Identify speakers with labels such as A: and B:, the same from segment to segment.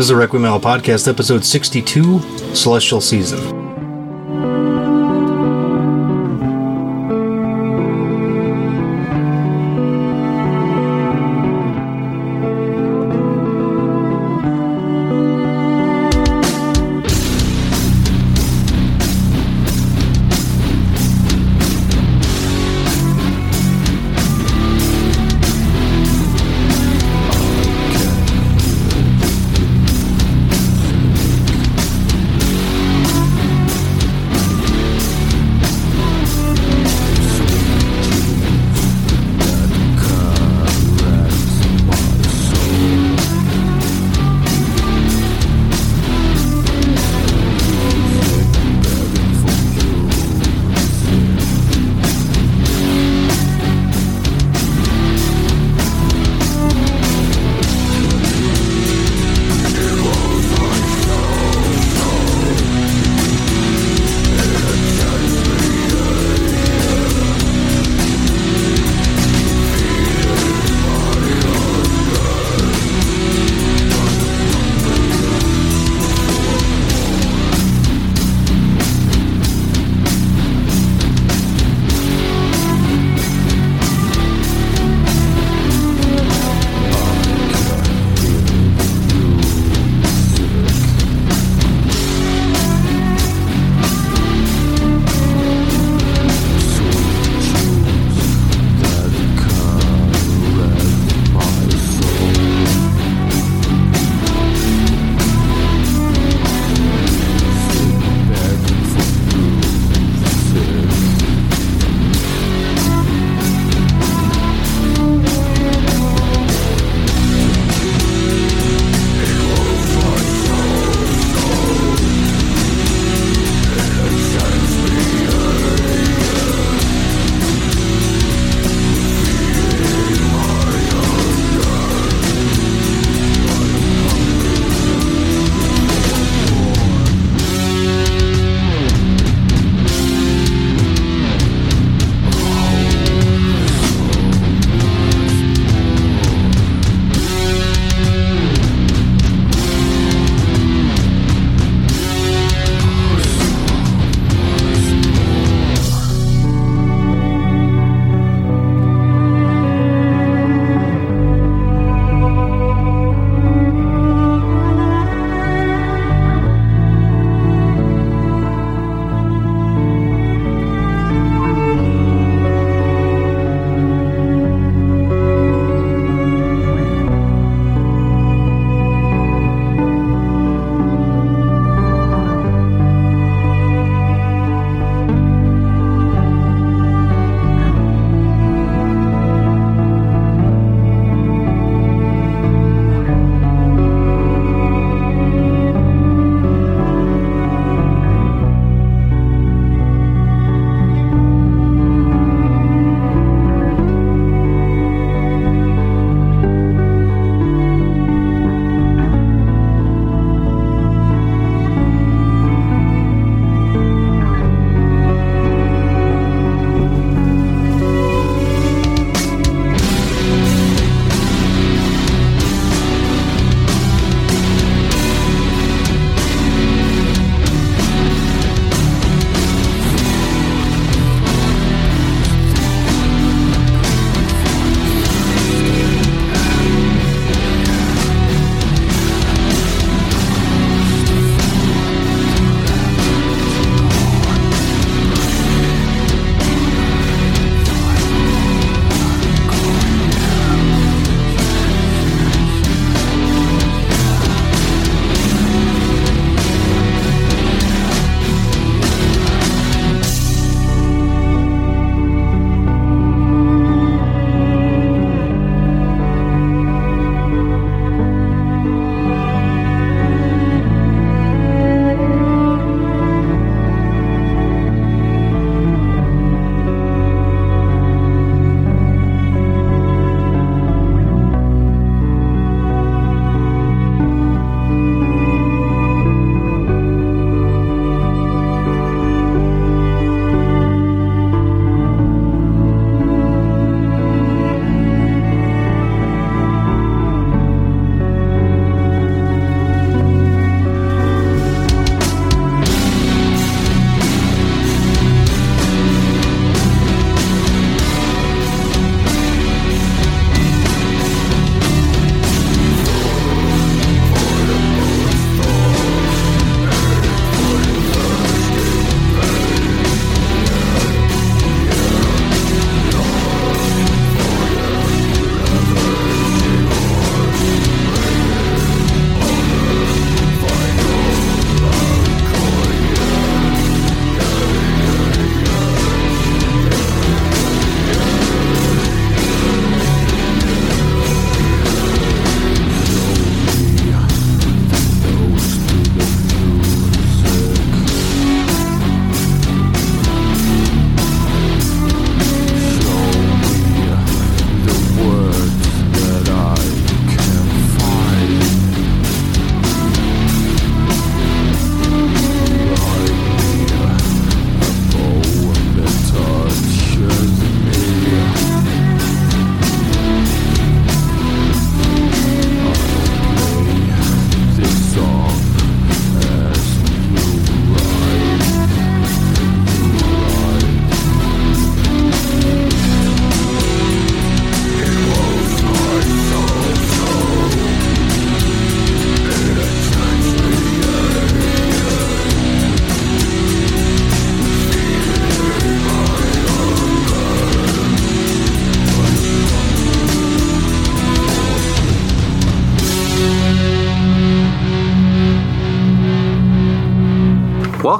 A: This is a Requiem Hour Podcast, episode 62, Celestial Season.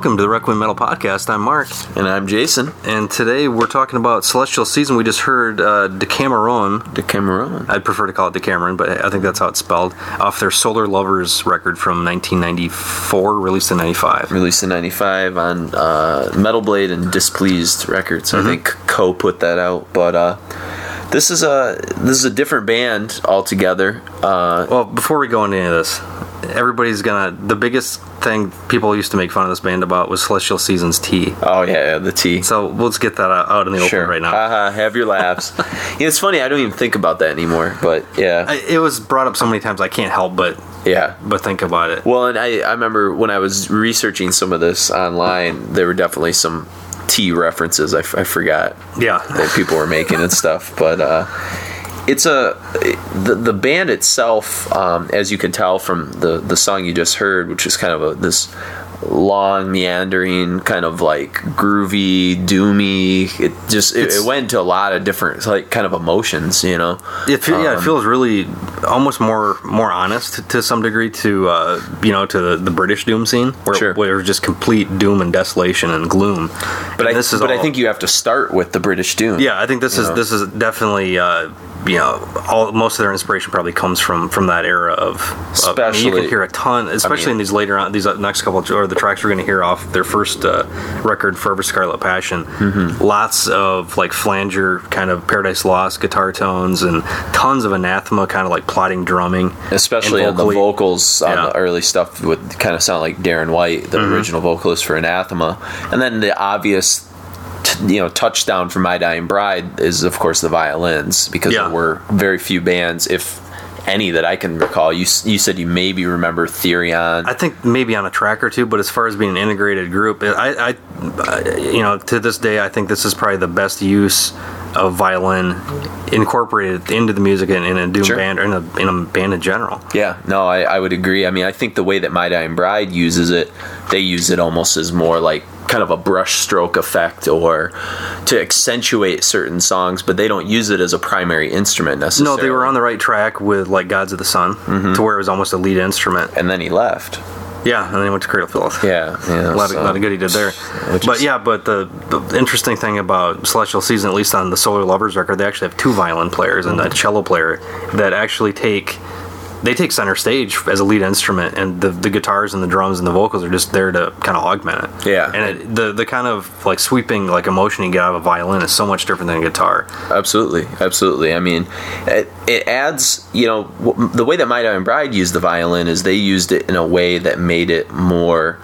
B: Welcome to the Requiem Metal Podcast. I'm Mark,
C: And I'm Jason
B: and today we're talking about Celestial Season. We just heard uh, Decameron.
C: Decameron.
B: I'd prefer to call it Decameron, but I think that's how it's spelled. Off their Solar Lovers record from 1994, released in 95.
C: Released in 95 on uh, Metal Blade and Displeased Records. I think Co put that out. But uh, this is a this is a different band altogether. Uh,
B: Well, before we go into any of this, everybody's gonna. The biggest thing people used to make fun of this band about was Celestial Season's T.
C: oh, yeah, yeah, the T.
B: So let's get that out in the
C: Sure.
B: open right now.
C: Haha, have your laughs. yeah, it's funny. I don't even think about that anymore. But yeah.
B: I, it was brought up so many times I can't help but
C: yeah.
B: but think about it.
C: Well, and I, I remember when I was researching some of this online, there were definitely some T references I, f- I forgot
B: Yeah.
C: that people were making and stuff. But uh, it's a the, the band itself, um, as you can tell from the the song you just heard, which is kind of a this long meandering kind of like groovy doomy it just it, it went into a lot of different like kind of emotions you know
B: It feel, yeah, it
C: Um,
B: feels really almost more more honest to, to some degree to uh, you know to the, the British doom scene where,
C: Sure.
B: where it was just complete doom and desolation and gloom.
C: but
B: And
C: I
B: this is
C: but I think you have to start with the British Doom
B: yeah, I think this is
C: know?
B: this is definitely uh, you know all most of their inspiration probably comes from from that era of. of- I mean, you can hear a ton, especially in these later on these next couple or the tracks we're going to hear off their first uh, record, Forever Scarlet Passion.
C: Mm-hmm.
B: Lots of like flanger kind of Paradise Lost guitar tones and tons of anathema kind of like plotting drumming,
C: especially on the vocals on
B: Yeah.
C: the early stuff would kind of sound like Darren White, the
B: Mm-hmm.
C: original vocalist for Anathema, and then the obvious. T- you know, touchdown for My Dying Bride is of course the violins because
B: Yeah.
C: there were very few bands, if any, that I can recall. You you said you maybe remember Therion.
B: I think maybe on a track or two, but as far as being an integrated group, I, I, I, you know, to this day, I think this is probably the best use of violin incorporated into the music in, in a doom
C: Sure.
B: band or in a, in a band in general.
C: Yeah, no, I, I would agree. I mean, I think the way that My Dying Bride uses it, they use it almost as more like kind of a brushstroke effect or to accentuate certain songs, but they don't use it as a primary instrument necessarily.
B: No, they were on the right track with like Gods of the Sun,
C: Mm-hmm.
B: to where it was almost a lead instrument.
C: And then he left.
B: Yeah, and then he went to Cradle Filth.
C: Yeah, yeah.
B: a lot, of,
C: so-
B: lot of good he did there. But
C: is-
B: yeah, but the, the interesting thing about Celestial Season, at least on the Solar Lovers record, they actually have two violin players and a cello player that actually take they take center stage as a lead instrument, and the, the guitars and the drums and the vocals are just there to kind of augment it.
C: Yeah.
B: and it, the the kind of like sweeping like emotion you get out of a violin is so much different than a guitar.
C: Absolutely, absolutely. I mean, it, it adds, you know, w- the way that My Dying Bride used the violin is they used it in a way that made it more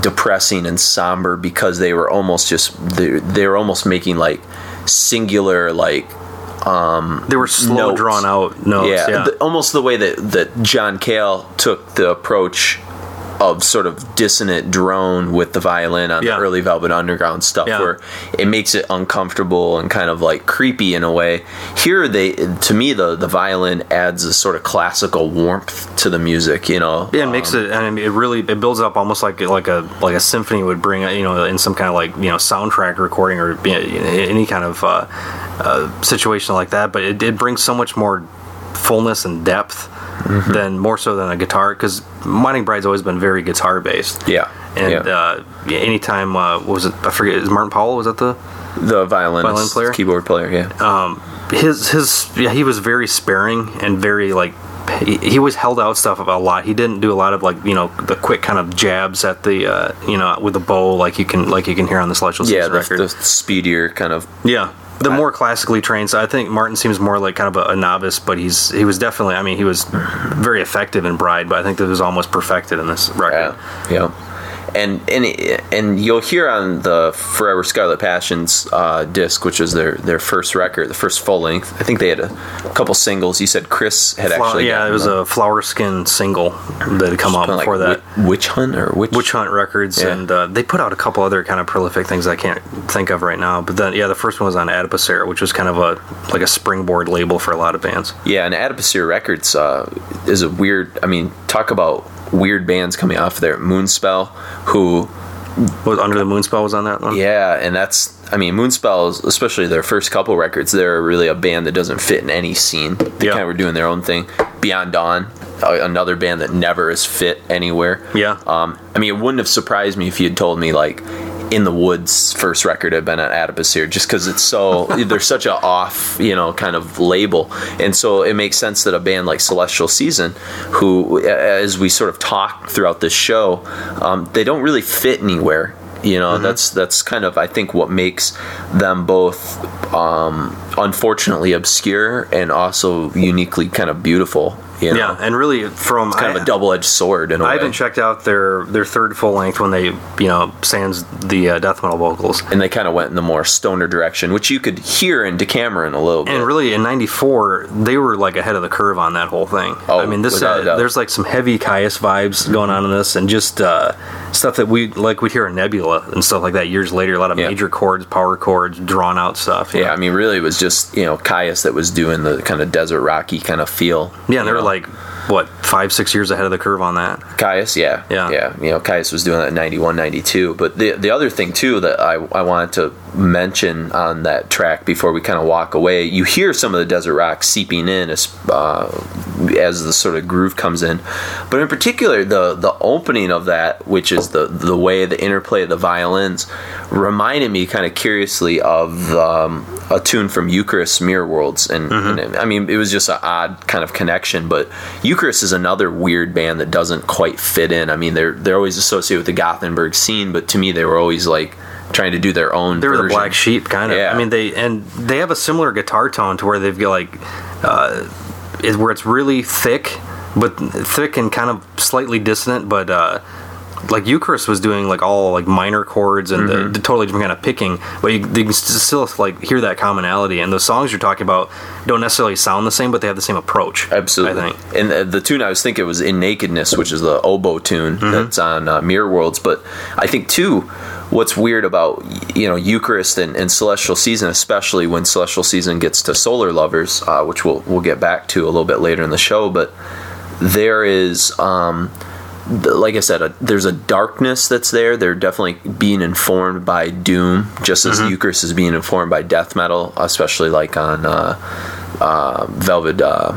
C: depressing and somber because they were almost just they, they were almost making like singular like Um,
B: they were slow,
C: Notes.
B: drawn out notes.
C: yeah,
B: Yeah,
C: the- almost the way that that John Cale took the approach of sort of dissonant drone with the violin on
B: Yeah.
C: the early Velvet Underground stuff,
B: Yeah.
C: where it makes it uncomfortable and kind of like creepy in a way. Here, they to me the the violin adds a sort of classical warmth to the music. You know,
B: Yeah, it makes it, and it really it builds up almost like like a like a symphony would bring, you know, in some kind of like you know soundtrack recording or you know, any kind of uh, uh, situation like that. But it, it brings so much more fullness and depth
C: Mm-hmm.
B: than more so than a guitar because My Dying Bride's always been very guitar based.
C: yeah,
B: And
C: yeah.
B: uh, anytime uh, was it? I forget. Is Martin Powell was that the
C: the violinist,
B: violin player?
C: keyboard player, yeah.
B: um, his his yeah he was very sparing and very like he, he always held out stuff a lot he didn't do a lot of like you know the quick kind of jabs at the uh, you know with the bow like you can like you can hear on the celestial
C: yeah, the,
B: record
C: the speedier kind of
B: yeah the more classically trained so i think martin seems more like kind of a, a novice but he's he was definitely i mean he was very effective in bride but i think that was almost perfected in this record
C: Yeah, yeah. And and and you'll hear on the Forever Scarlet Passions uh, disc, which was their their first record, the first full length. I think they had a couple singles. You said Chris had actually
B: yeah it was
C: them.
B: a Flowerskin single that had come out
C: Kinda like
B: before that
C: Witch Hunt or Witch
B: Witch Hunt Records,
C: Yeah.
B: and uh, they put out a couple other kind of prolific things I can't think of right now. But then, yeah, the first one was on Adipocere, which was kind of a like a springboard label for a lot of bands.
C: Yeah, and Adipocere Records uh, is a weird. I mean, talk about weird bands coming off there. Moonspell, who
B: Was Under the Moonspell was on that one?
C: Yeah, and that's I mean Moonspell, especially their first couple records, they're really a band that doesn't fit in any scene. They
B: Yeah.
C: kind of were doing their own thing. Beyond Dawn, another band that never has fit anywhere.
B: Yeah.
C: Um, I mean, it wouldn't have surprised me if you had told me like in the woods first record have been at Adipocere just because it's so there's such a off you know kind of label. And so it makes sense that a band like celestial season who as we sort of talk throughout this show um, they don't really fit anywhere you know? That's that's kind of i think what makes them both um, unfortunately obscure and also uniquely kind of beautiful you know
B: yeah, and really from
C: kind
B: I-
C: of a double-edged sword in a
B: I
C: way I
B: haven't checked out their their third full length when they you know sans the uh, death metal vocals.
C: and they kind of went in the more stoner direction, which you could hear in Decameron a little bit.
B: And really, in '94, they were like ahead of the curve on that whole thing.
C: Oh,
B: I mean, this uh, there's like some heavy Kyuss vibes going on in this, and just uh, stuff that we like we'd hear in Nebula and stuff like that years later. A lot of
C: Yeah.
B: major chords, power chords, drawn out stuff.
C: yeah,
B: know?
C: I mean, really, it was just you know Kyuss that was doing the kind of desert rocky kind of feel.
B: yeah, and they were like what five, six years ahead of the curve on that.
C: Kyuss, yeah,
B: Yeah.
C: yeah. You know, Kyuss was doing that in 91, 92. But the the other thing too that I I wanted to mention on that track before we kind of walk away, you hear some of the desert rock seeping in as uh, as the sort of groove comes in, but in particular the the opening of that, which is the the way the interplay of the violins, reminded me kind of curiously of um, a tune from Eucharist Mirror Worlds, and, and I mean it was just an odd kind of connection, but Eucharist is another weird band that doesn't quite fit in. I mean they're they're always associated with the Gothenburg scene, but to me they were always like trying to do their own.
B: They were the black sheep, kind of.
C: Yeah.
B: I mean, they and they have a similar guitar tone to where they've got like, uh, is where it's really thick, but thick and kind of slightly dissonant. But uh, like Eucharist was doing like all like minor chords and
C: Mm-hmm.
B: the, the totally different kind of picking, but you, you can still like hear that commonality. And the songs you're talking about don't necessarily sound the same, but they have the same approach.
C: Absolutely.
B: I think.
C: And uh, the tune I was thinking was In Nakedness, which is the oboe tune
B: Mm-hmm.
C: that's on uh, Mirror Worlds. But I think, too, what's weird about, you know, Eucharist and, and Celestial Season, especially when Celestial Season gets to Solar Lovers, uh, which we'll, we'll get back to a little bit later in the show, but there is. Um, like I said, a, there's a darkness that's there. They're definitely being informed by doom, just as
B: Mm-hmm.
C: Eucharist is being informed by death metal, especially like on uh, uh, Velvet uh,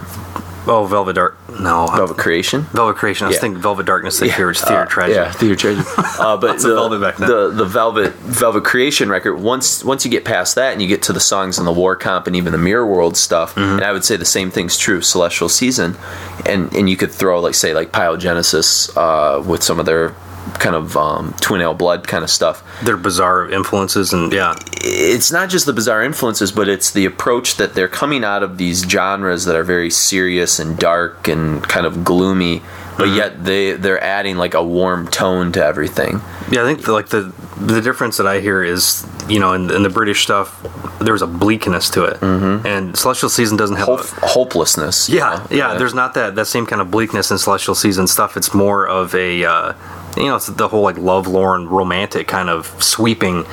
B: Oh, Velvet Dark. No,
C: Velvet Creation.
B: Velvet Creation. I was
C: Yeah.
B: thinking Velvet Darkness. They fear it's theater tragedy.
C: Yeah, theater tragedy. Uh, but the,
B: Velvet back then.
C: the the Velvet Velvet Creation record. Once once you get past that and you get to the songs in the War Comp and even the Mirror World stuff,
B: Mm-hmm.
C: and I would say the same thing's true. Celestial Season, and and you could throw like say like Pyogenesis uh, with some of their kind of um, Twinaleblood kind of stuff.
B: Their bizarre influences and yeah.
C: it's not just the bizarre influences, but it's the approach that they're coming out of these genres that are very serious and dark and kind of gloomy, but yet they they're adding like a warm tone to everything.
B: Yeah, I think the, like the the difference that I hear is you know in, in the British stuff there's a bleakness to it, mm-hmm. and Celestial Season doesn't have.
C: Hope,
B: a,
C: hopelessness. you
B: yeah, yeah, There's not that that same kind of bleakness in Celestial Season stuff. It's more of a uh, you know it's the whole like lovelorn romantic kind of sweeping,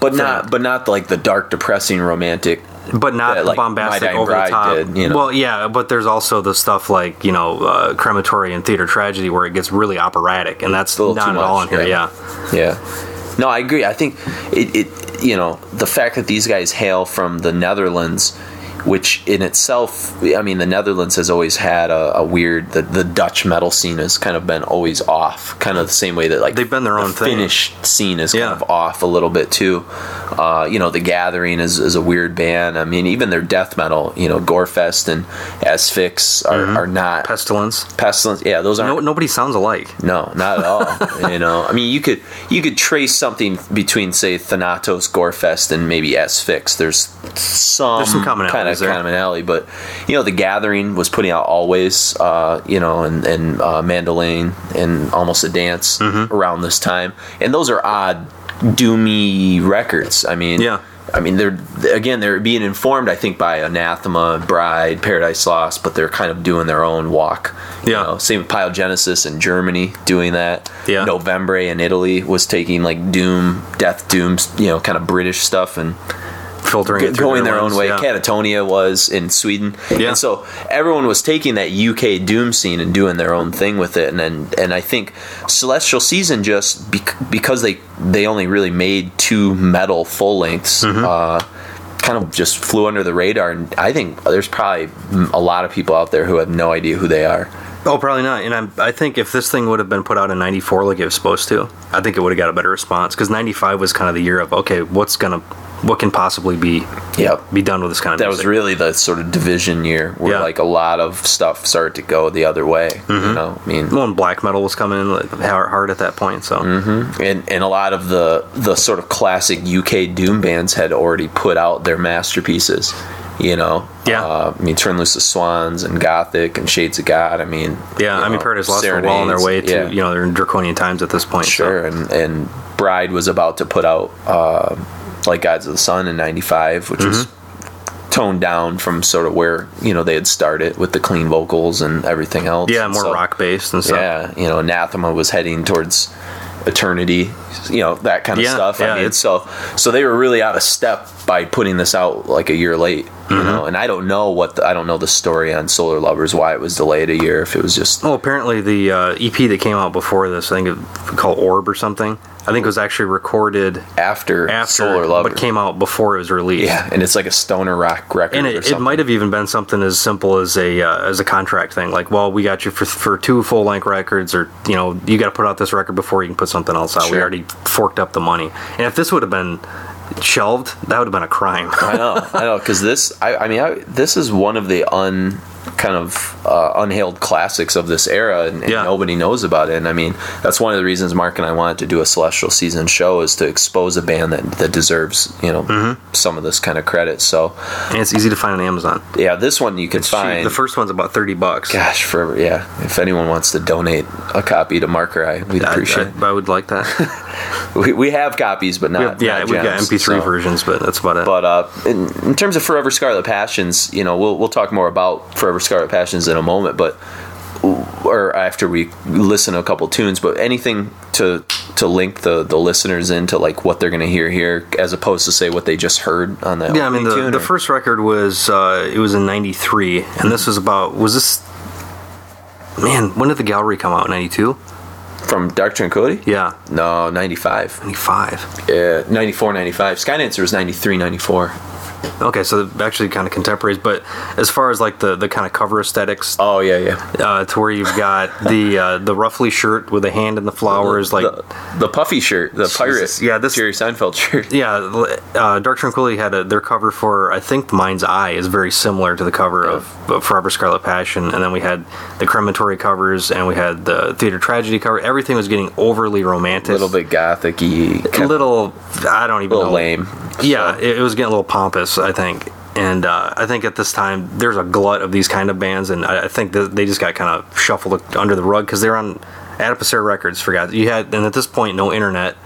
C: but not but not like the dark, depressing, romantic.
B: but not
C: That, like,
B: bombastic over the top.
C: did, you know.
B: Well, yeah, but there's also the stuff like you know uh, crematory and theater tragedy where it gets really operatic, and that's not
C: too
B: at all in here.
C: yeah.
B: yeah.
C: Yeah. No, I agree. I think it, it you know, the fact that these guys hail from the Netherlands, which in itself, I mean, the Netherlands has always had a, a weird, the, the Dutch metal scene has kind of been always off, kind of the same way that like
B: They've been their
C: the
B: own thing.
C: Finnish scene is
B: Yeah.
C: kind of off a little bit too. Uh, you know, The Gathering is, is a weird band. I mean, even their death metal, you know, Gorefest and Asphyx are, are not.
B: Pestilence.
C: Pestilence, yeah, those aren't
B: No, nobody sounds alike.
C: no, not at all. you know, I mean, you could you could trace something between, say, Thanatos, Gorefest, and maybe Asphyx. There's some,
B: There's some
C: kind of
B: an
C: alley, but you know, the Gathering was putting out always, uh, you know, and and uh, Mandylion and almost a dance
B: Mm-hmm.
C: around this time, and those are odd, doomy records. I mean,
B: Yeah.
C: I mean, they're again they're being informed, I think, by Anathema, Bride, Paradise Lost, but they're kind of doing their own walk. You
B: Yeah.
C: know, same with Pyogenesis in Germany doing that.
B: Yeah.
C: Novembre in Italy was taking like Doom, Death Doom, you know, kind of British stuff and
B: Filtering it
C: going their own way.
B: yeah.
C: Katatonia was in Sweden,
B: Yeah.
C: and so everyone was taking that UK Doom scene and doing their own thing with it. And then, and I think Celestial Season just bec- because they they only really made two metal full lengths.
B: Mm-hmm.
C: Uh, kind of just flew under the radar and i think there's probably a lot of people out there who have no idea who they are
B: Oh, probably not. And I'm, I think if this thing would have been put out in '94 like it was supposed to, I think it would have got a better response. Because '95 was kind of the year of okay, what's gonna, what can possibly be,
C: Yep.
B: be done with this kind of
C: That
B: music.
C: was really the sort of division year where
B: Yeah.
C: like a lot of stuff started to go the other way.
B: Mm-hmm.
C: You know, I mean,
B: well, black metal was coming in like, hard hard at that point. So
C: and and a lot of the the sort of classic UK doom bands had already put out their masterpieces. You know,
B: Yeah.
C: Uh, I mean, Turn Loose the Swans and Gothic and Shades of God. I mean,
B: yeah, I mean, Paradise Lost were well on their way to
C: yeah.
B: you know they're in draconian times at this point. so-
C: Sure, and and Bride was about to put out uh, like Gods of the Sun in '95, which was
B: Mm-hmm.
C: toned down from sort of where you know they had started with the clean vocals and everything else.
B: Yeah,
C: And
B: more
C: so-
B: rock based and stuff.
C: Yeah, you know, Anathema was heading towards eternity, you know, that kind of
B: Yeah,
C: stuff.
B: yeah,
C: I mean, so so they were really out of step by putting this out like a year late. You
B: Mm-hmm.
C: know, and I don't know what the, I don't know the story on Solar Lovers why it was delayed a year. If it was just
B: Well, apparently the uh, EP that came out before this, I think it called Orb or something. I think it was actually recorded
C: after,
B: after,
C: Solar Lovers.
B: but came out before it was released.
C: yeah, and it's like a stoner rock record.
B: And it, it might have even been something as simple as a uh, as a contract thing, like, well, we got you for for two full length records, or you know, you got to put out this record before you can put something else out. We already forked up the money, and if this would have been shelved, that would have been a crime.
C: I know, I know, because this, I, I mean, I, this is one of the un kind of uh, unhailed classics of this era, and, and
B: Yeah.
C: nobody knows about it. And I mean, that's one of the reasons Mark and I wanted to do a Celestial Season show is to expose a band that that deserves, you know,
B: Mm-hmm.
C: some of this kind of credit. So,
B: and it's easy to find on Amazon.
C: yeah, this one you can
B: It's cheap.
C: find.
B: The first one's about thirty bucks.
C: Gosh, for yeah, if anyone wants to donate a copy to Marker Eye, we'd
B: I,
C: appreciate.
B: I, I would like that.
C: we, we have copies, but not.
B: We have- yeah,
C: not
B: we've got MP3
C: so.
B: versions, but that's about it.
C: But uh, in, in terms of Forever Scarlet Passions, you know, we'll we'll talk more about Forever Scarlet Passions in a moment, but or after we listen a couple tunes. But anything to to link the the listeners into like what they're going to hear here, as opposed to say what they just heard on that.
B: Yeah, I mean the,
C: tune,
B: the first record was uh, it was in '93, and this was about was this man when did the gallery come out? '92?
C: from Dark Tranquillity.
B: Yeah,
C: No, 95.
B: '95.
C: Yeah, 94, 95. Skydancer was 93, 94.
B: Okay, so actually kind of contemporaries, but as far as like the, the kind of cover aesthetics,
C: Oh yeah, yeah.
B: uh, to where you've got the uh, the ruffly shirt with the hand in the flowers, like
C: the, the puffy shirt, the pirate.
B: Jesus. Yeah, this-
C: Jerry Seinfeld shirt.
B: yeah, uh, Dark Tranquillity had a, their cover for I think Mind's I is very similar to the cover of, of Forever Scarlet Passion, and then we had the crematory covers and we had the theater tragedy cover. Everything was getting overly romantic,
C: A little bit gothic-y,
B: a little I don't even
C: little
B: know.
C: lame.
B: Yeah, it, it was getting a little pompous, I think. And uh, I think at this time there's a glut of these kind of bands, and I, I think that they just got kind of shuffled under the rug because they're on Adipocere Records. Forgot you had, and at this point, no internet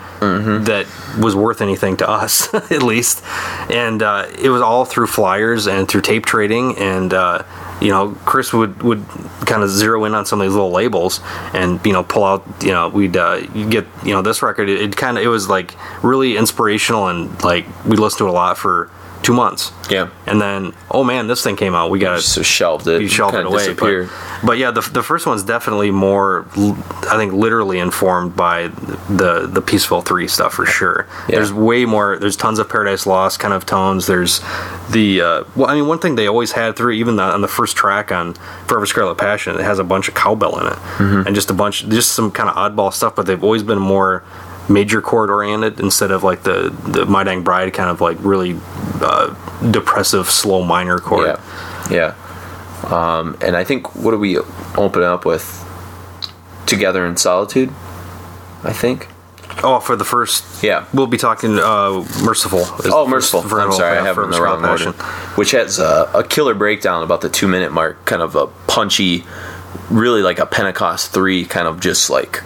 B: that was worth anything to us, at least. And uh, it was all through flyers and through tape trading, and uh, you know, Chris would would kind of zero in on some of these little labels, and you know, pull out. You know, we'd uh, get you know this record. It, it kind of it was like really inspirational, and like we listened to it a lot for two months.
C: Yeah.
B: And then, oh man, this thing came out. We got
C: So shelved it.
B: you shelved it away.
C: Disappeared.
B: But, but yeah, the, the first one's definitely more, I think, literally informed by the the Peaceville Three stuff for sure.
C: Yeah.
B: There's way more. There's tons of Paradise Lost kind of tones. There's the uh, well, I mean, one thing they always had through even the, on the first track on Forever Scarlet Passion, it has a bunch of cowbell in it
C: Mm-hmm.
B: and just a bunch, just some kind of oddball stuff. But they've always been more major chord oriented instead of like the the My Dying Bride kind of like really uh, depressive slow minor chord.
C: Yeah, yeah. Um, and I think what do we open up with? Together in solitude. I think.
B: Oh, for the first
C: Yeah.
B: We'll be talking uh, Merciful.
C: Oh, merciful. I'm sorry, I have them in the wrong order. Which has a, a killer breakdown about the two minute mark, kind of a punchy, really like a Pentecost three, kind of just like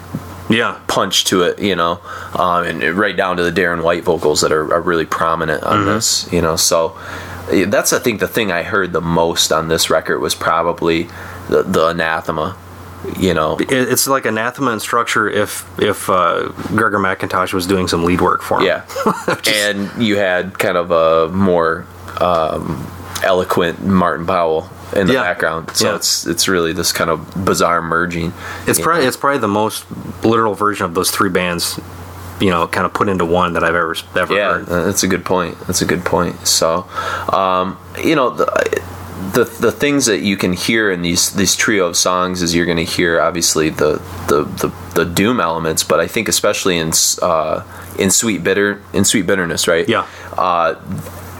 B: Yeah.
C: punch to it, you know, um, and right down to the Darren White vocals that are, are really prominent on
B: Mm-hmm.
C: this, you know. So that's I think the thing I heard the most on this record was probably the, the anathema, you know.
B: It's like anathema and structure if if uh, Gregor Mackintosh was doing some lead work for him.
C: Yeah, and you had kind of a more um, eloquent Martin Powell in the
B: Yeah.
C: background, so
B: Yeah.
C: it's it's really this kind of bizarre merging.
B: It's probably
C: know.
B: it's probably the most literal version of those three bands, you know, kind of put into one that I've ever ever
C: Yeah,
B: heard.
C: uh, that's a good point. That's a good point. So, um, you know, the the the things that you can hear in these these trio of songs is you're going to hear obviously the, the the the doom elements, but I think especially in uh, in sweet bitter in sweet bitterness, right?
B: Yeah.
C: Uh,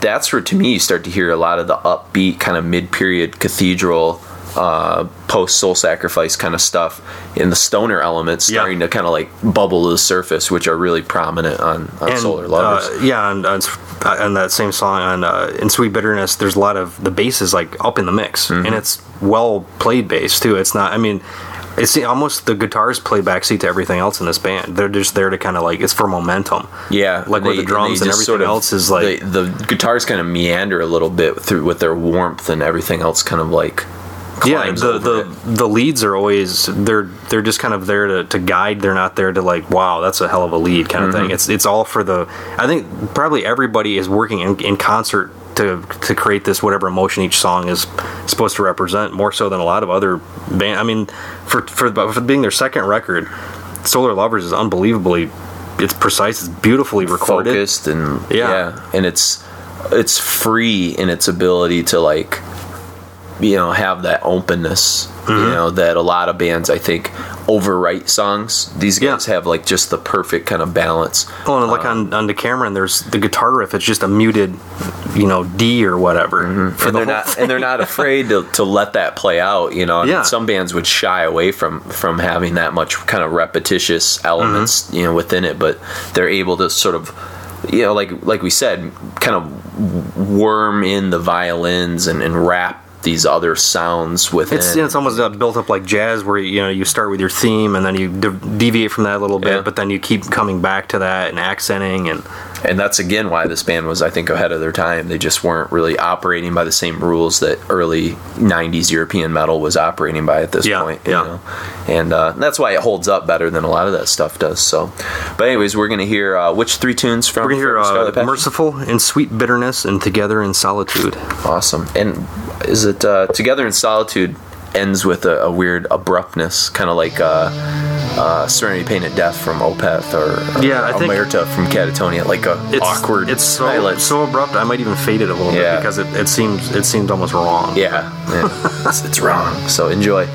C: that's where to me you start to hear a lot of the upbeat kind of mid period cathedral uh, post soul sacrifice kind of stuff in the stoner elements starting
B: Yeah.
C: to kind of like bubble to the surface, which are really prominent on, on
B: and,
C: Solar Lovers.
B: Uh, yeah, and on, on that same song on uh, in Sweet Bitterness, there's a lot of the bass is like up in the mix,
C: Mm-hmm.
B: and it's well played bass too. It's not. I mean, it's almost the guitars play backseat to everything else in this band. They're just there to kind of like it's for momentum.
C: Yeah,
B: like where the drums and
C: just
B: everything else is like
C: the, the guitars kind of meander a little bit through with their warmth and everything else kind of like
B: yeah the the,
C: it.
B: the leads are always they're they're just kind of there to, to guide they're not there to like wow that's a hell of a lead kind of
C: Mm-hmm.
B: thing it's it's all for the i think probably everybody is working in, in concert to to create this whatever emotion each song is supposed to represent more so than a lot of other band i mean for for, for being their second record solar lovers is unbelievably it's precise it's beautifully recorded
C: focused and
B: Yeah.
C: yeah. and it's it's free in its ability to like you know have that openness
B: Mm-hmm.
C: you know that a lot of bands i think overwrite songs these
B: Yeah.
C: guys have like just the perfect kind of balance
B: Oh, and like on on Decameron there's the guitar riff. It's just a muted, you know, D or whatever.
C: Mm-hmm. and
B: the
C: they're not and they're not afraid to, to let that play out you know I mean,
B: Yeah.
C: some bands would shy away from from having that much kind of repetitious elements
B: Mm-hmm.
C: you know within it but they're able to sort of you know like like we said kind of worm in the violins and, and wrap these other sounds within
B: It's, it's almost uh, built up like jazz, where you know you start with your theme and then you de- deviate from that a little bit,
C: Yeah.
B: but then you keep coming back to that and accenting and
C: and that's again why this band was i think ahead of their time they just weren't really operating by the same rules that early 90s european metal was operating by at this
B: Yeah,
C: point
B: yeah.
C: you know? and uh, that's why it holds up better than a lot of that stuff does so but anyways we're gonna hear uh, which three tunes from
B: we're gonna hear uh, "Merciful" and "Sweet Bitterness" and "Together in Solitude."
C: awesome and is it uh, together in solitude ends with a, a weird abruptness kind of like uh, uh, serenity painted death from opeth or, or
B: Yeah, I think-
C: Omerta from Katatonia like a
B: It's
C: awkward
B: It's so
C: silence.
B: so abrupt. I might even fade it a little
C: Yeah.
B: bit because it, it seems it seems almost wrong.
C: Yeah, yeah. it's, it's wrong. So enjoy.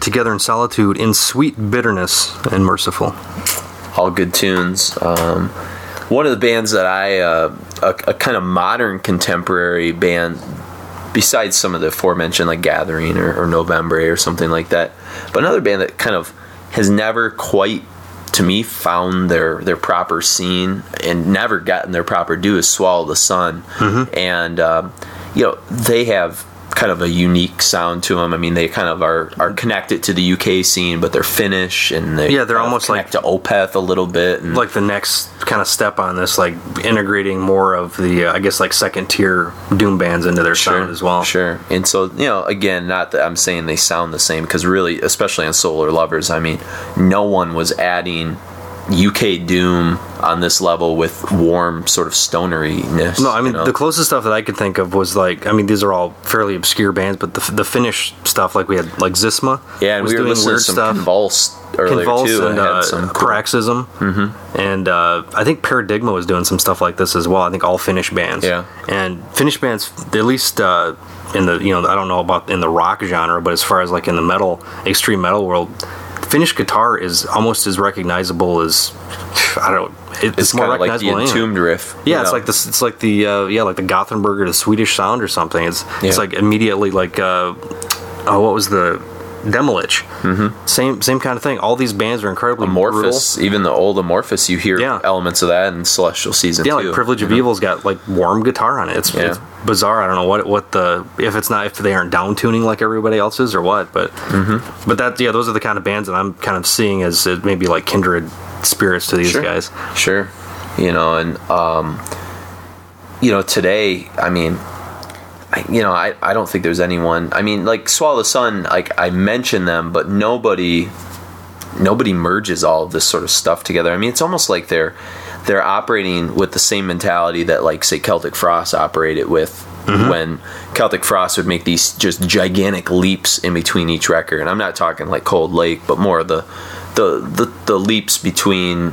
B: Together in Solitude in Sweet Bitterness and Merciful.
C: all good tunes. Um, one of the bands that I, uh, a, a kind of modern contemporary band, besides some of the aforementioned like Gathering or, or Novembre or something like that, but another band that kind of has never quite, to me, found their their proper scene and never gotten their proper due is Swallow the Sun, and um, you know they have kind of a unique sound to them. I mean, they kind of are, are connected to the UK scene, but they're Finnish and they
B: Yeah, they're almost
C: like to Opeth a little bit. And
B: Like the next kind of step on this, like integrating more of the, uh, I guess, like second tier Doom bands into their sound as well.
C: Sure. And so, you know, again, not that I'm saying they sound the same, because really, especially on Solar Lovers, I mean, no one was adding UK Doom on this level with warm sort of stoneriness.
B: No, I mean
C: you know?
B: the closest stuff that I could think of was like I mean these are all fairly obscure bands, but the, the Finnish stuff like we had like Xysma,
C: yeah, and
B: was
C: we were
B: doing weird
C: some
B: stuff.
C: Convulsed earlier
B: Convulse
C: too.
B: and uh,
C: some cool-
B: Paroxysm, mm-hmm. and uh, I think Paradigma was doing some stuff like this as well. I think all Finnish bands,
C: Yeah.
B: and Finnish bands at least uh, in the you know I don't know about in the rock genre, but as far as like in the metal extreme metal world, Finnish guitar is almost as recognizable as I don't. It, it's,
C: It's
B: more
C: of like the
B: recognizable. anyway.
C: entombed riff.
B: Yeah, it's
C: know?
B: like this. It's like the uh, yeah, like the Gothenburg or the Swedish sound or something. It's
C: Yeah.
B: it's like immediately like uh, oh, what was the Demilich? Mm-hmm. Same same kind of thing. All these bands are incredibly
C: Amorphis, even the old Amorphis, you hear
B: Yeah.
C: elements of that in Celestial Season
B: brutal. Yeah,
C: too.
B: like Privilege of Evil's got like warm guitar on it. It's,
C: Yeah.
B: it's bizarre. I don't know what what the if it's not if they aren't down tuning like everybody else is or what. But
C: Mm-hmm.
B: but that yeah, those are the kind of bands that I'm kind of seeing as maybe like kindred spirits to these
C: Sure.
B: guys.
C: Sure. You know, and um, you know, today, I mean, you know, I, I don't think there's anyone. I mean, like Swallow the Sun, like I mention them, but nobody nobody merges all of this sort of stuff together. I mean, it's almost like they're they're operating with the same mentality that like say Celtic Frost operated with mm-hmm. when Celtic Frost would make these just gigantic leaps in between each record. And I'm not talking like Cold Lake, but more the the the, the leaps between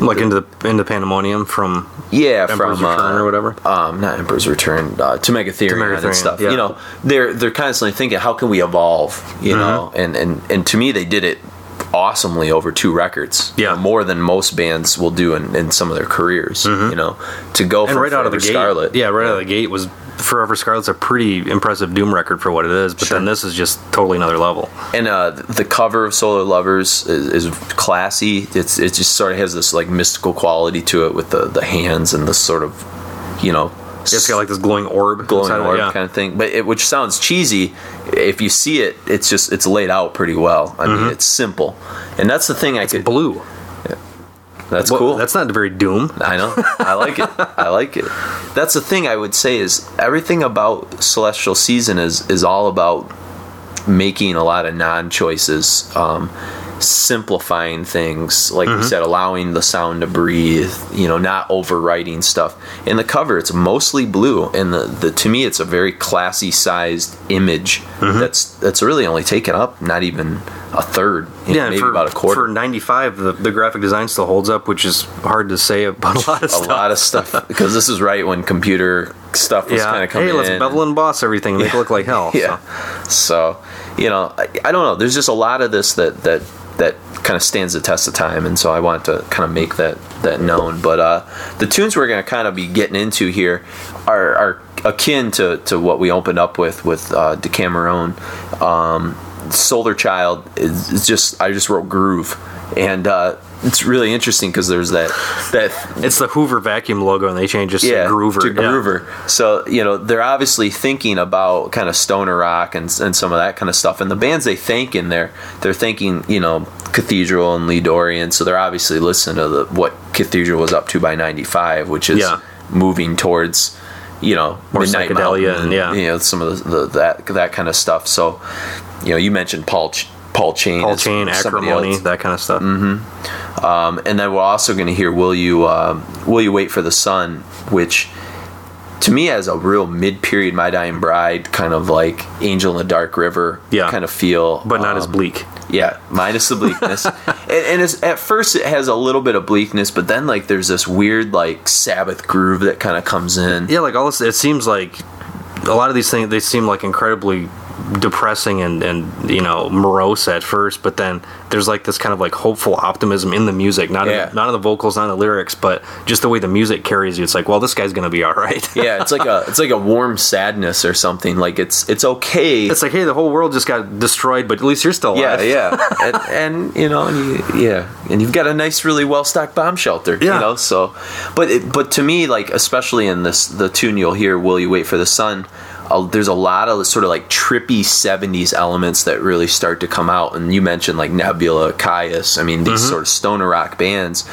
B: Like into the into Pandemonium from
C: yeah
B: Emperor's
C: from
B: Return
C: uh,
B: or whatever.
C: um, not Emperor's Return, uh, to Megatherion, and stuff.
B: yeah.
C: You know, they're they're constantly thinking, how can we evolve? You know,
B: Mm-hmm.
C: and and and to me, they did it awesomely over two records. You
B: Yeah.
C: know, more than most bands will do in, in some of their careers. You know, to go
B: Mm-hmm. and
C: from
B: right out of the gate,
C: Scarlet,
B: yeah, right out of the gate was Forever Scarlet's a pretty impressive Doom record for what it is, but
C: Sure.
B: then this is just totally another level.
C: and uh, the cover of Solar Lovers is, is classy. It's it just sort of has this like mystical quality to it with the the hands and the sort of you know
B: It's got like this glowing orb,
C: glowing
B: it,
C: orb
B: yeah.
C: kind of thing. But it, which sounds cheesy, if you see it, it's just it's laid out pretty well. I mean, it's simple, and that's the thing I could.
B: blue.
C: That's
B: Well,
C: cool.
B: That's not very Doom.
C: I know. I like it. I like it. That's the thing I would say is everything about Celestial Season is is all about making a lot of non-choices, um, simplifying things, like
B: Mm-hmm.
C: we said, allowing the sound to breathe. You know, not overwriting stuff. In the cover, it's mostly blue, and the, the to me, it's a very classy sized image.
B: Mm-hmm.
C: That's that's really only taken up not even a third. know,
B: Yeah, and
C: maybe
B: for,
C: about a quarter.
B: for 95, the, the graphic design still holds up, which is hard to say about a lot of
C: a
B: stuff.
C: lot of stuff because this is right when computer stuff was kind
B: yeah,
C: of coming
B: hey, let's
C: in.
B: bevel and boss everything, make it look like hell.
C: yeah.
B: so.
C: So, you know, I, I don't know. There's just a lot of this that that that kind of stands the test of time, and so I want to kind of make that that known. But uh, the tunes we're going to kind of be getting into here are, are akin to, to what we opened up with with uh, Decameron. Um, Solar Child is, is just I just wrote groove, and uh, it's really interesting because there's that that
B: It's the Hoover vacuum logo, and they changed it to Groover.
C: to
B: Yeah.
C: Groover. So you know they're obviously thinking about kind of stoner rock and and some of that kind of stuff. And the bands they thank in there, they're thinking you know Cathedral and Lee Dorrian. So they're obviously listening to the, what Cathedral was up to by '95, which is
B: Yeah.
C: moving towards you know
B: More
C: Midnight Mountain
B: and- yeah.
C: you know some of the, the that that kind of stuff. So you know you mentioned Paul Ch- Paul Chain,
B: Paul Chain, acrimony, that kind of stuff.
C: Um, and then we're also going to hear "Will You um, Will You Wait for the Sun," which to me has a real mid-period "My Dying Bride" kind of like "Angel in the Dark River"
B: Yeah.
C: kind of feel,
B: But not as
C: Um,
B: bleak.
C: Yeah, minus the bleakness. and and it's, at first it has a little bit of bleakness, but then like there's this weird like Sabbath groove that kind of comes in.
B: Yeah, like all this, it seems like a lot of these things they seem like incredibly depressing and and you know morose at first, but then there's like this kind of like hopeful optimism in the music, not
C: Yeah.
B: in, not in the vocals, not in the lyrics, but just the way the music carries you. It's like, well, this guy's gonna be all right.
C: yeah, it's like a it's like a warm sadness or something. Like it's it's okay.
B: It's like, hey, the whole world just got destroyed, but at least you're still
C: yeah,
B: alive.
C: yeah, and, and you know, and you, yeah, and you've got a nice, really well stocked bomb shelter.
B: Yeah.
C: you know, so, but it, but to me, like especially in this the tune you'll hear, "Will You Wait for the Sun." Uh, there's a lot of sort of like trippy 70s elements that really start to come out and you mentioned like nebula Kyuss i mean these
B: Mm-hmm.
C: sort of stoner rock bands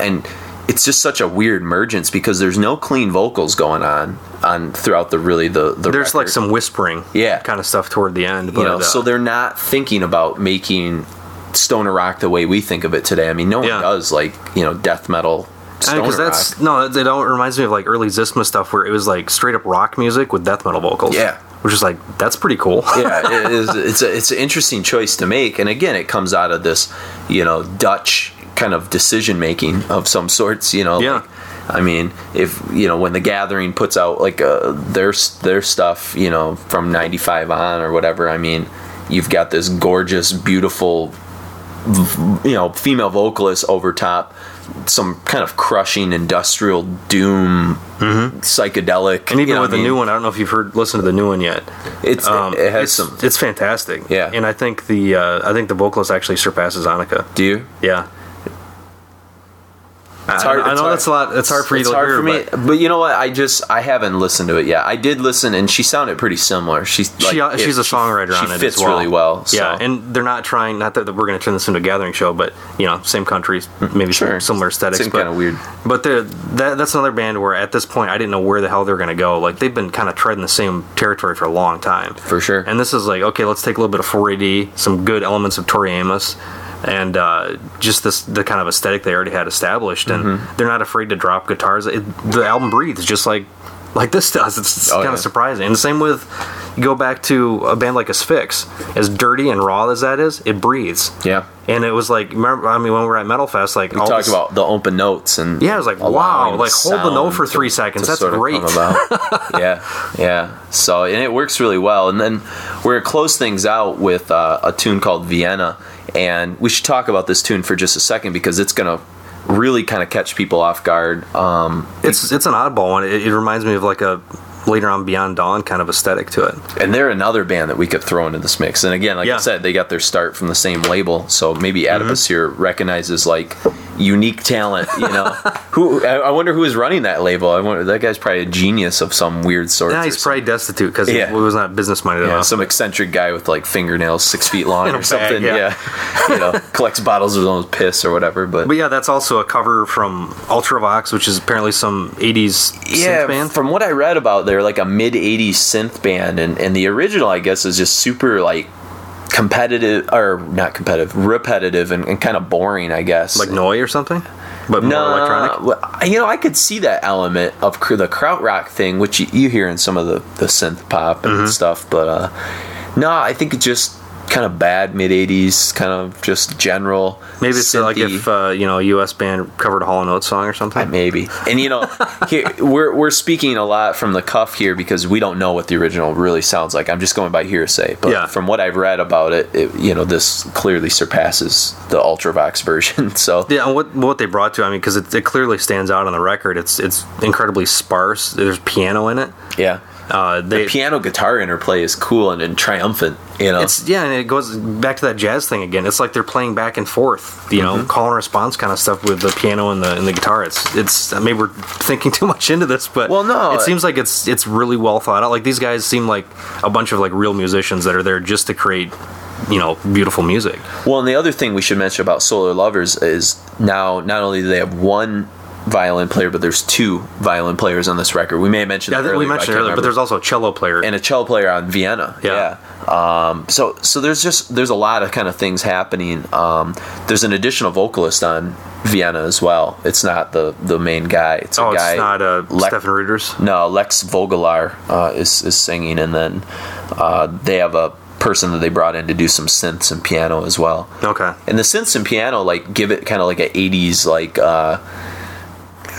C: and it's just such a weird emergence because there's no clean vocals going on on throughout the really the, the
B: There's like some whispering,
C: Yeah.
B: kind of stuff toward the end. But,
C: you know,
B: uh,
C: so they're not thinking about making stoner rock the way we think of it today. I mean, no one
B: Yeah.
C: does like you know death metal
B: because that's
C: rock.
B: no, it all reminds me of like early Xysma stuff where it was like straight up rock music with death metal vocals.
C: Yeah.
B: which is like that's pretty cool.
C: yeah, it is. It's a, it's an interesting choice to make, and again, it comes out of this you know Dutch kind of decision making of some sorts. You know,
B: Yeah.
C: like, I mean, if you know when the Gathering puts out like uh, their their stuff, you know, from '95 on or whatever. I mean, you've got this gorgeous, beautiful, you know, female vocalist over top, some kind of crushing industrial doom, psychedelic,
B: Mm-hmm. And even
C: you know
B: with
C: I
B: the new one, I don't know if you've heard listened to the new one yet.
C: it's
B: Um,
C: it has
B: it's,
C: some.
B: It's fantastic.
C: Yeah.
B: and I think the uh, I think the vocalist actually surpasses Anneke.
C: Do you?
B: Yeah.
C: It's
B: I,
C: hard-
B: I
C: it's
B: know
C: hard.
B: that's a lot. It's hard for you
C: it's
B: to
C: hard
B: hear.
C: for me,
B: but
C: but, you know what? I just I haven't listened to it yet. I did listen, and she sounded pretty similar. She's
B: she,
C: uh,
B: she's
C: it-
B: a songwriter
C: she
B: on it
C: fits
B: as well.
C: really well. So.
B: Yeah, and they're not trying. Not that we're going to turn this into a gathering show, but you know, same countries, maybe
C: Sure.
B: similar aesthetics.
C: Seemed
B: but,
C: kinda weird.
B: But that that's another band where at this point I didn't know where the hell they're going to go. Like they've been kind of treading the same territory for a long time.
C: For sure.
B: And this is like okay, let's take a little bit of 4AD, some good elements of Tori Amos. And uh, just this the kind of aesthetic they already had established, and
C: Mm-hmm.
B: they're not afraid to drop guitars. It, the album breathes just like like this does. It's
C: Oh,
B: kind
C: yeah.
B: of surprising. And the same with you go back to a band like Asphyx, as dirty and raw as that is, it breathes.
C: yeah.
B: And it was like, remember, I mean, when we were at Metal Fest, like
C: We
B: all
C: talked
B: this-
C: about the open notes and
B: Yeah, I was like, wow, like, hold the note for three
C: to-
B: seconds.
C: to
B: That's
C: sort of
B: great.
C: yeah, yeah. So and it works really well. And then we're close things out with uh, a tune called Vienna, and we should talk about this tune for just a second because it's gonna really kind of catch people off guard. Um,
B: it's it's an oddball one. It, it reminds me of like a later on Beyond Dawn kind of aesthetic to it.
C: and they're another band that we could throw into this mix. And again, like
B: Yeah.
C: I said, they got their start from the same label, so maybe mm-hmm. Adipocere here recognizes like unique talent. You know, who I wonder who is running that label. I wonder that guy's probably a genius of some weird sort.
B: Yeah, he's probably destitute because
C: Yeah.
B: he was not business minded
C: Yeah,
B: enough.
C: some eccentric guy with like fingernails six feet long or something.
B: bag, yeah.
C: yeah. you know, collects bottles of his own piss or whatever. But,
B: But yeah, that's also a cover from Ultravox, which is apparently some '80s
C: yeah,
B: synth band.
C: from what I read about, they're like a mid '80s synth band, and and the original, I guess, is just super like competitive or not competitive, repetitive, and, and kind of boring. I guess
B: like Neu! or something, but more
C: No,
B: electronic.
C: you know, I could see that element of the krautrock thing, which you, you hear in some of the, the synth pop and
B: Mm-hmm.
C: stuff. But uh, no, I think it's just kind of bad mid '80s, kind of just general.
B: Maybe it's like if uh, you know a U.S. band covered a Hall and Oates song or something.
C: Maybe, and you know, here we're we're speaking a lot from the cuff here because we don't know what the original really sounds like. I'm just going by hearsay, but
B: Yeah.
C: from what I've read about it, it you know, this clearly surpasses the Ultravox version. So
B: Yeah, and what what they brought to, I mean, because it, it clearly stands out on the record. It's it's incredibly sparse. There's piano in it.
C: yeah,
B: Uh, they,
C: the piano guitar interplay is cool and, and triumphant. You know,
B: It's yeah, and it goes back to that jazz thing again. It's like they're playing back and forth, you
C: Mm-hmm.
B: know, call and response kind of stuff with the piano and the and the guitar. It's it's maybe we're thinking too much into this, but
C: Well, no,
B: it seems like it's it's really well thought out. Like these guys seem like a bunch of like real musicians that are there just to create, you know, beautiful music.
C: Well, and the other thing we should mention about Solar Lovers is now not only do they have one violin player, but there's two violin players on this record. We may have mentioned
B: Yeah,
C: that
B: we
C: earlier, I
B: mentioned earlier, but there's also a cello player.
C: and a cello player on Vienna.
B: Yeah.
C: Um, so so there's just there's a lot of kind of things happening. Um, there's an additional vocalist on Vienna as well. It's not the the main guy. It's a
B: oh,
C: guy.
B: it's not uh,
C: Lec-
B: Stefan Ruiters.
C: No, Lex Vogelaar uh, is is singing, and then uh, they have a person that they brought in to do some synths and piano as well.
B: Okay.
C: And the synths and piano like give it kind of like a 80s like uh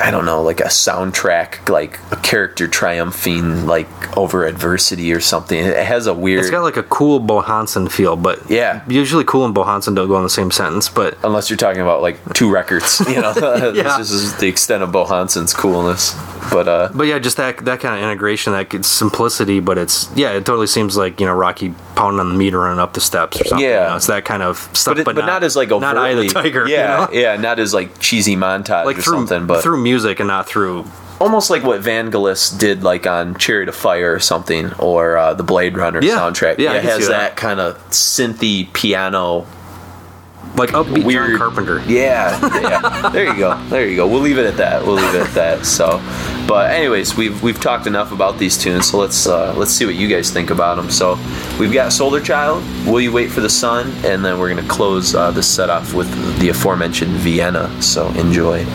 C: I don't know, like a soundtrack, like a character triumphing like over adversity or something. It has a weird.
B: It's got like a cool Bo Hansen feel, but
C: Yeah.
B: usually cool and Bo Hansen don't go in the same sentence. But
C: unless you're talking about like two records, you know,
B: Yeah.
C: this is the extent of Bo Hansen's coolness. But uh,
B: but yeah, just that that kind of integration, that simplicity, but it's yeah, it totally seems like you know Rocky pounding on the meter running up the steps or something.
C: Yeah.
B: you know, it's that kind of stuff,
C: but, it, but, not, as like
B: not Eye of the Tiger. you
C: yeah,
B: know?
C: yeah, not as like cheesy montage
B: like
C: or
B: through
C: something, but
B: through music and not through
C: almost like what Vangelis did, like on Chariot of Fire or something, or uh, the Blade Runner
B: Yeah.
C: soundtrack.
B: Yeah, I
C: it has that,
B: that.
C: kind of synthy piano.
B: like upbeat
C: Weird.
B: John Carpenter.
C: Yeah, yeah. there you go. There you go. We'll leave it at that. We'll leave it at that. So, but anyways, we've we've talked enough about these tunes. So let's uh, let's see what you guys think about them. So we've got Solar Child. Will you wait for the sun? And then we're gonna close uh, this set off with the aforementioned Vienna. So enjoy.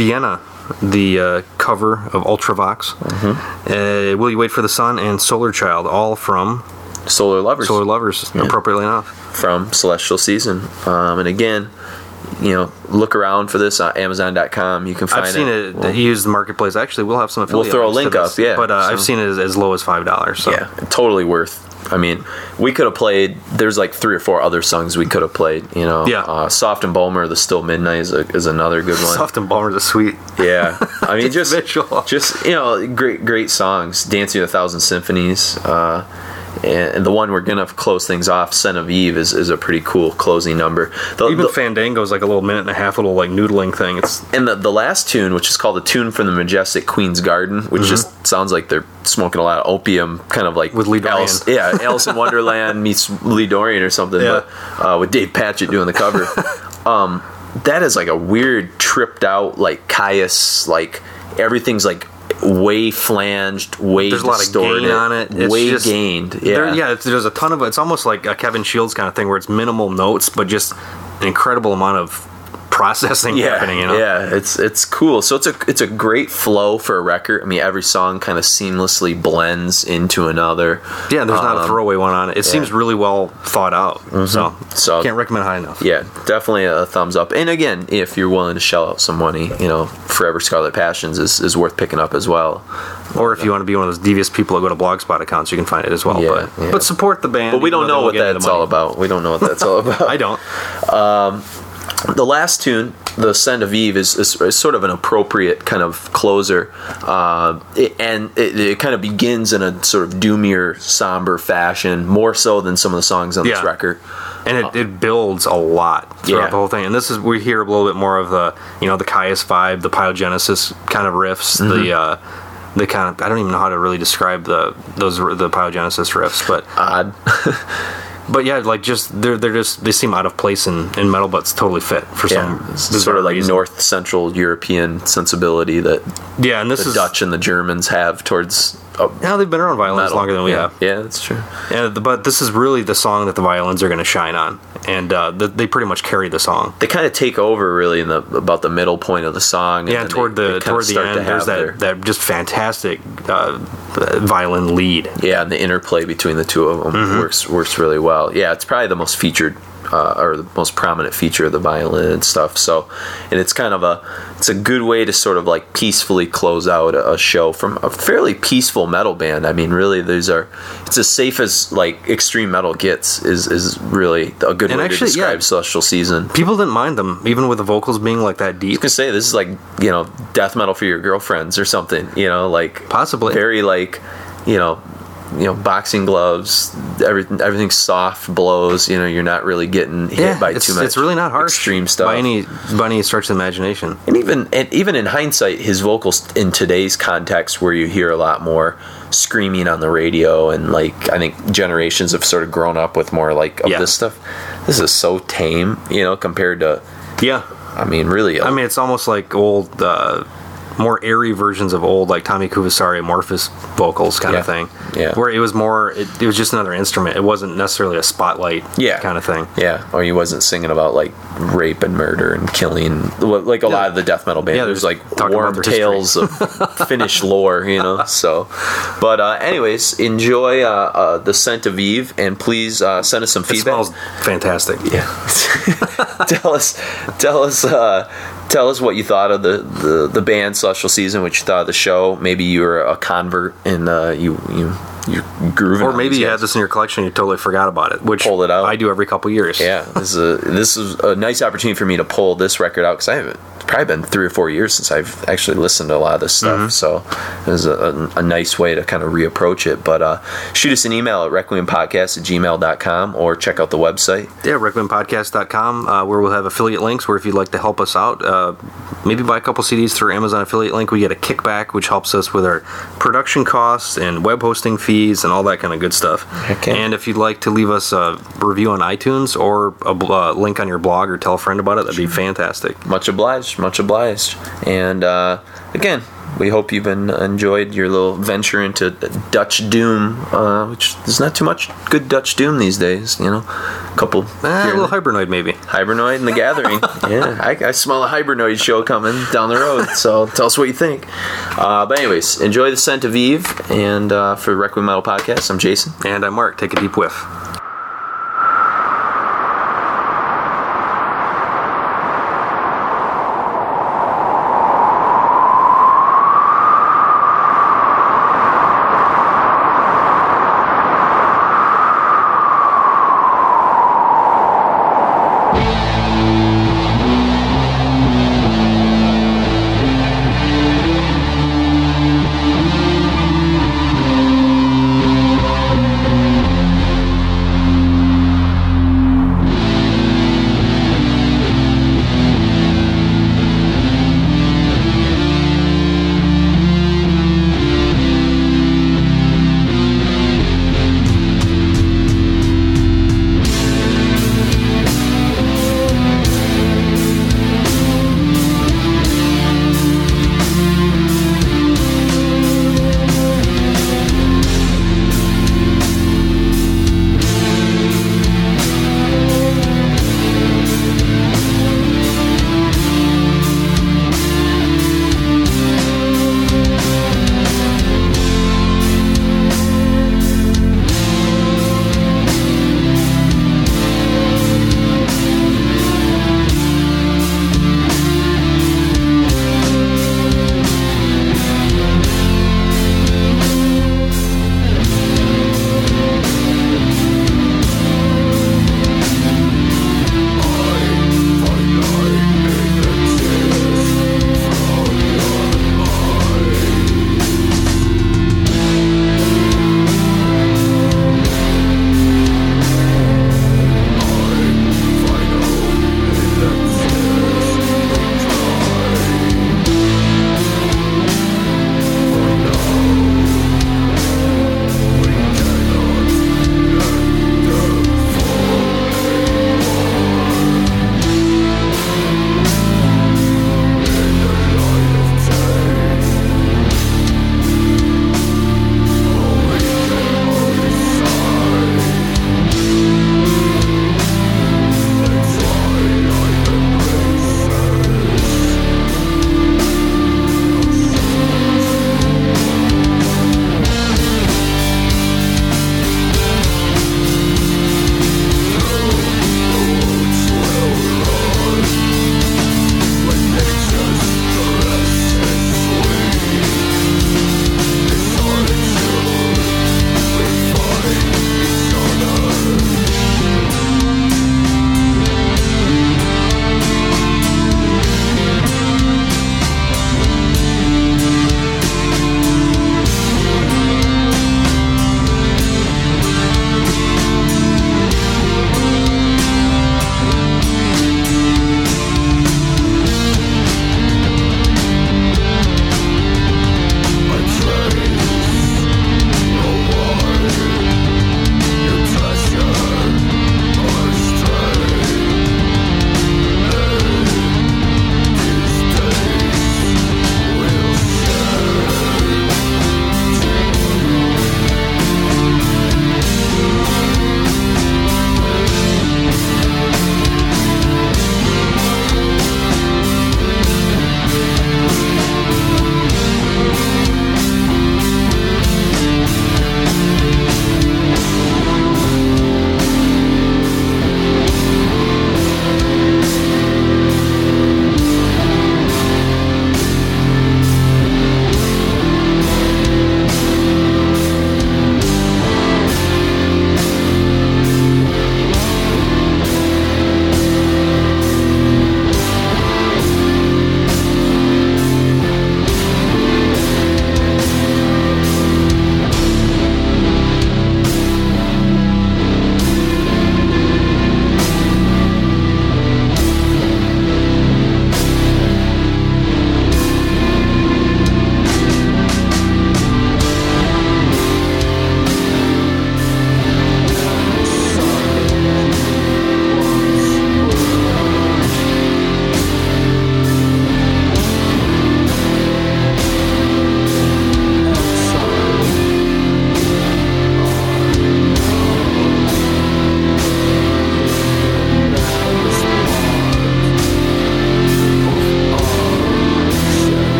B: Vienna, the uh, cover of Ultravox. Uh, Will You Wait for the Sun and Solar Child, all from
C: Solar Lovers
B: Solar Lovers, appropriately enough.
C: from Celestial Season. Um, and again, you know, look around for this on Amazon.com. You can find it.
B: I've seen it.
C: Well,
B: he used the marketplace. Actually, we'll have some.
C: We'll throw a link up, yeah,
B: But uh, I've seen it as, as low as five dollars. So.
C: yeah, totally worth. I mean, we could have played. There's like three or four other songs we could have played. You know,
B: Yeah.
C: Uh, Soft and Bulmer, the Still Midnight is, a, is another good one.
B: Soft and Balmer's a sweet.
C: Yeah, I mean, just
B: visual.
C: just you know, great great songs. Dancing with a Thousand Symphonies, uh, and, the one we're gonna close things off, Son of Eve, is, is a pretty cool closing number. The,
B: Even
C: the-
B: is like a little minute and a half, little like noodling thing. It's
C: and the, the last tune, which is called the tune from the majestic Queen's Garden, which just sounds like they're smoking a lot of opium, kind of like
B: Mm-hmm. With Lee Dorrian.
C: Alice, yeah, Alice in Wonderland meets Lee Dorrian or something,
B: Yeah.
C: but uh, with Dave Patchett doing the cover. um, that is like a weird, tripped out, like Kyuss, like everything's like way flanged, way
B: There's a lot of
C: distorted,
B: gain on it. It's
C: way
B: just-
C: gained.
B: there,
C: Yeah,
B: yeah. It's, there's a ton of it's almost like a Kevin Shields kind of thing where it's minimal notes, but just an incredible amount of processing
C: yeah,
B: happening. You know.
C: yeah, it's it's cool. So it's a it's a great flow for a record. I mean, every song kind of seamlessly blends into another.
B: Yeah, there's not a
C: Um,
B: throwaway one on it. It seems really well thought out. So,
C: So-
B: can't recommend high enough.
C: Yeah, definitely a thumbs up. And again, if you're willing to shell out some money, you know, Forever Scarlet Passions is, is worth picking up as well.
B: Or if you want to be one of those devious people that go to blogspot accounts, you can find it as well.
C: Yeah,
B: but
C: yeah.
B: but support the band.
C: But we don't know what that's all about. We don't know what that's all about.
B: I don't.
C: The last tune, the Scent of Eve, is, is, is sort of an appropriate kind of closer, uh, it, and it, it kind of begins in a sort of doomier, somber fashion, more so than some of the songs on this record.
B: and it, it builds a lot throughout
C: Yeah.
B: the whole thing. And this is we hear a little bit more of the you know the Kyuss vibe, the Pyogenesis kind of riffs, the uh, the kind of I don't even know how to really describe the those the Pyogenesis riffs, but
C: Odd.
B: but yeah, like just they're they're just they seem out of place in, in metal, but it's totally fit for
C: Yeah,
B: some
C: sort of like
B: reason.
C: North Central European sensibility that
B: Yeah, and this
C: the
B: is
C: Dutch and the Germans have towards uh,
B: Yeah, they've been around violins
C: metal.
B: longer than we
C: yeah.
B: have.
C: Yeah, that's true.
B: Yeah, the- but this is really the song that the violins are going to shine on, and uh, th- they pretty much carry the song.
C: They kind of take over really in the about the middle point of the song. and
B: Yeah, toward
C: they-
B: the
C: they
B: toward the
C: start to
B: end, there's that
C: their-
B: that just fantastic uh, violin lead.
C: yeah, and the interplay between the two of them
B: Mm-hmm.
C: works works really well. Yeah, it's probably the most featured uh, or the most prominent feature of the violin and stuff. So, and it's kind of a it's a good way to sort of like peacefully close out a, a show from a fairly peaceful metal band. I mean, really, these are it's as safe as like extreme metal gets. Is is really a good
B: And
C: way
B: actually,
C: to describe
B: yeah.
C: Celestial Season.
B: People didn't mind them, even with the vocals being like that deep.
C: I could say this is like you know death metal for your girlfriends or something. You know, like
B: Possibly.
C: very like you know you know boxing gloves. Everything everything's soft blows. You know, you're not really getting hit
B: Yeah,
C: by too much.
B: it's really not harsh
C: extreme stuff.
B: by any by any stretch of the imagination.
C: and even and even in hindsight, his vocals in today's context, where you hear a lot more screaming on the radio, and like I think generations have sort of grown up with more like of
B: Yeah.
C: this stuff. This is so tame, you know, compared to.
B: Yeah,
C: I mean, really.
B: I mean it's almost like old, uh, more airy versions of old like Tomi Koivusaari Amorphis vocals kind of thing.
C: Yeah.
B: where it was more, it, it was just another instrument. It wasn't necessarily a spotlight.
C: Yeah.
B: kind of thing.
C: Yeah, or he wasn't singing about like rape and murder and killing, like a lot of the death metal bands.
B: Yeah,
C: there's like warm tales of Finnish lore, you know. So, but uh, anyways, enjoy uh, uh, the scent of Eve, and please uh, send us some
B: It
C: feedback.
B: smells fantastic.
C: Yeah, tell us, tell us, uh, tell us what you thought of the, the the band Celestial Season, what you thought of the show. Maybe you were a convert and uh, you you you grooving,
B: Or maybe you
C: guys.
B: had this in your collection, and you totally forgot about it, which
C: Pulled it out.
B: I do every couple years.
C: Yeah, this is a this is a nice opportunity for me to pull this record out because I haven't. Probably been three or four years since I've actually listened to a lot of this stuff.
B: Mm-hmm.
C: So it was a, a, nice way to kind of reapproach it. But uh, shoot us an email at requiempodcast at gmail.com or check out the website.
B: Yeah, requiempodcast.com, uh, where we'll have affiliate links. Where if you'd like to help us out, uh, maybe buy a couple CDs through Amazon affiliate link, we get a kickback, which helps us with our production costs and web hosting fees and all that kind of good stuff.
C: Yeah.
B: And if you'd like to leave us a review on iTunes or a bl- uh, link on your blog or tell a friend about it, that'd be fantastic.
C: Much obliged. Much obliged. And uh, again, we hope you've been enjoyed your little venture into Dutch Doom, uh, which there's not too much good Dutch Doom these days. You know, a couple
B: a little Hybernoid maybe.
C: Hybernoid and the Gathering. yeah, I, I smell a Hybernoid show coming down the road. So tell us what you think. Uh, but anyways, enjoy the scent of Eve. And uh, for Requiem Metal Podcast, I'm Jason.
B: And I'm Mark. Take a deep whiff.